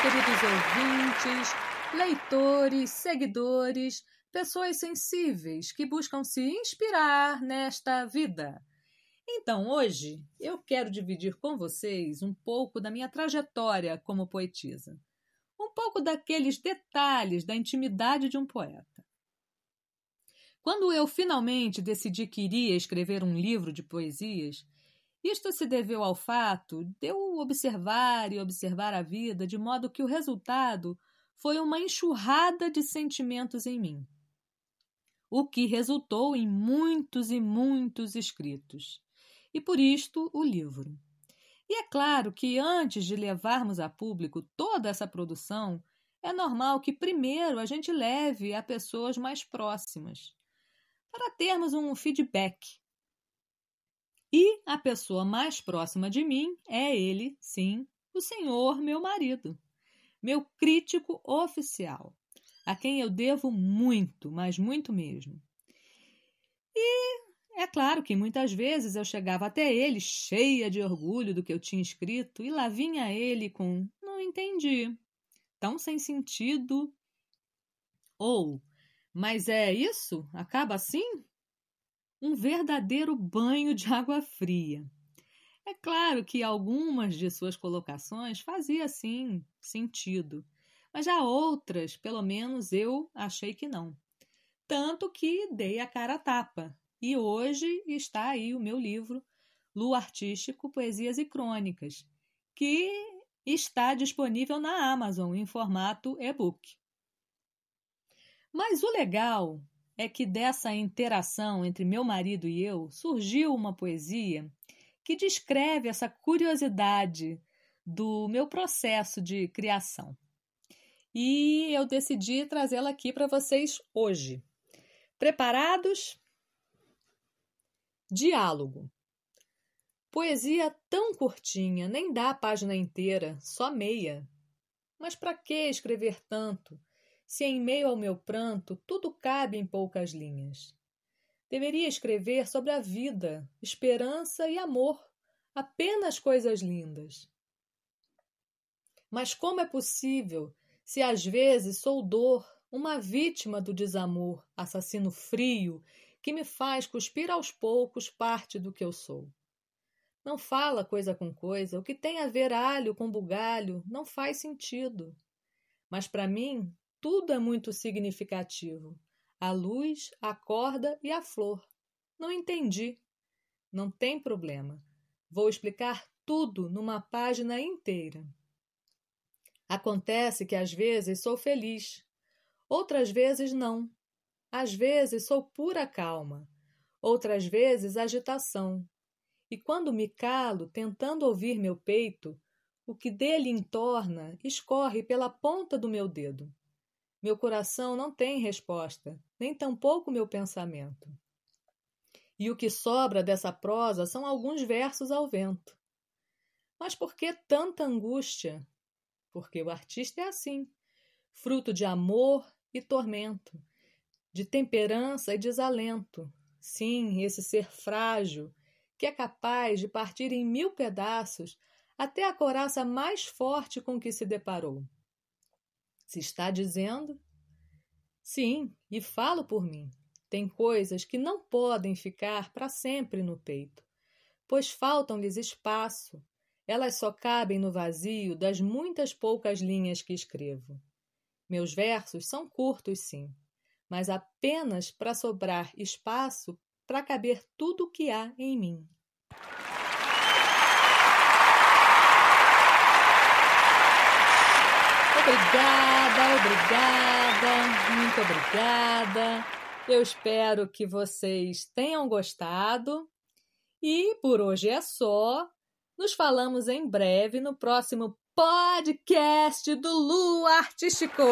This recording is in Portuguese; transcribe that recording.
queridos ouvintes, leitores, seguidores, pessoas sensíveis que buscam se inspirar nesta vida. Então, hoje eu quero dividir com vocês um pouco da minha trajetória como poetisa, um pouco daqueles detalhes da intimidade de um poeta. Quando eu finalmente decidi que iria escrever um livro de poesias, isto se deveu ao fato de eu observar e observar a vida de modo que o resultado foi uma enxurrada de sentimentos em mim, o que resultou em muitos e muitos escritos. E por isto o livro. E é claro que antes de levarmos a público toda essa produção, é normal que primeiro a gente leve a pessoas mais próximas, para termos um feedback e a pessoa mais próxima de mim é ele, sim, o senhor, meu marido, meu crítico oficial, a quem eu devo muito, mas muito mesmo. E é claro que muitas vezes eu chegava até ele cheia de orgulho do que eu tinha escrito e lá vinha ele com não entendi, tão sem sentido. Ou, mas é isso? Acaba assim? Um verdadeiro banho de água fria. É claro que algumas de suas colocações fazia sim sentido, mas já outras, pelo menos eu achei que não. Tanto que dei a cara a tapa. E hoje está aí o meu livro Lu Artístico, Poesias e Crônicas, que está disponível na Amazon em formato e-book. Mas o legal é que dessa interação entre meu marido e eu surgiu uma poesia que descreve essa curiosidade do meu processo de criação. E eu decidi trazê-la aqui para vocês hoje. Preparados? Diálogo. Poesia tão curtinha, nem dá a página inteira, só meia. Mas para que escrever tanto? Se em meio ao meu pranto tudo cabe em poucas linhas. Deveria escrever sobre a vida, esperança e amor, apenas coisas lindas. Mas como é possível, se às vezes sou dor, uma vítima do desamor, assassino frio, que me faz cuspir aos poucos parte do que eu sou? Não fala coisa com coisa, o que tem a ver alho com bugalho não faz sentido. Mas para mim, tudo é muito significativo. A luz, a corda e a flor. Não entendi. Não tem problema. Vou explicar tudo numa página inteira. Acontece que às vezes sou feliz, outras vezes não. Às vezes sou pura calma, outras vezes agitação. E quando me calo tentando ouvir meu peito, o que dele entorna escorre pela ponta do meu dedo. Meu coração não tem resposta, nem tampouco meu pensamento. E o que sobra dessa prosa são alguns versos ao vento. Mas por que tanta angústia? Porque o artista é assim, fruto de amor e tormento, de temperança e desalento. Sim, esse ser frágil, que é capaz de partir em mil pedaços até a coraça mais forte com que se deparou. Se está dizendo? Sim, e falo por mim. Tem coisas que não podem ficar para sempre no peito, pois faltam-lhes espaço. Elas só cabem no vazio das muitas poucas linhas que escrevo. Meus versos são curtos, sim, mas apenas para sobrar espaço para caber tudo o que há em mim. Obrigada, obrigada, muito obrigada. Eu espero que vocês tenham gostado. E por hoje é só. Nos falamos em breve no próximo podcast do Lu Artístico.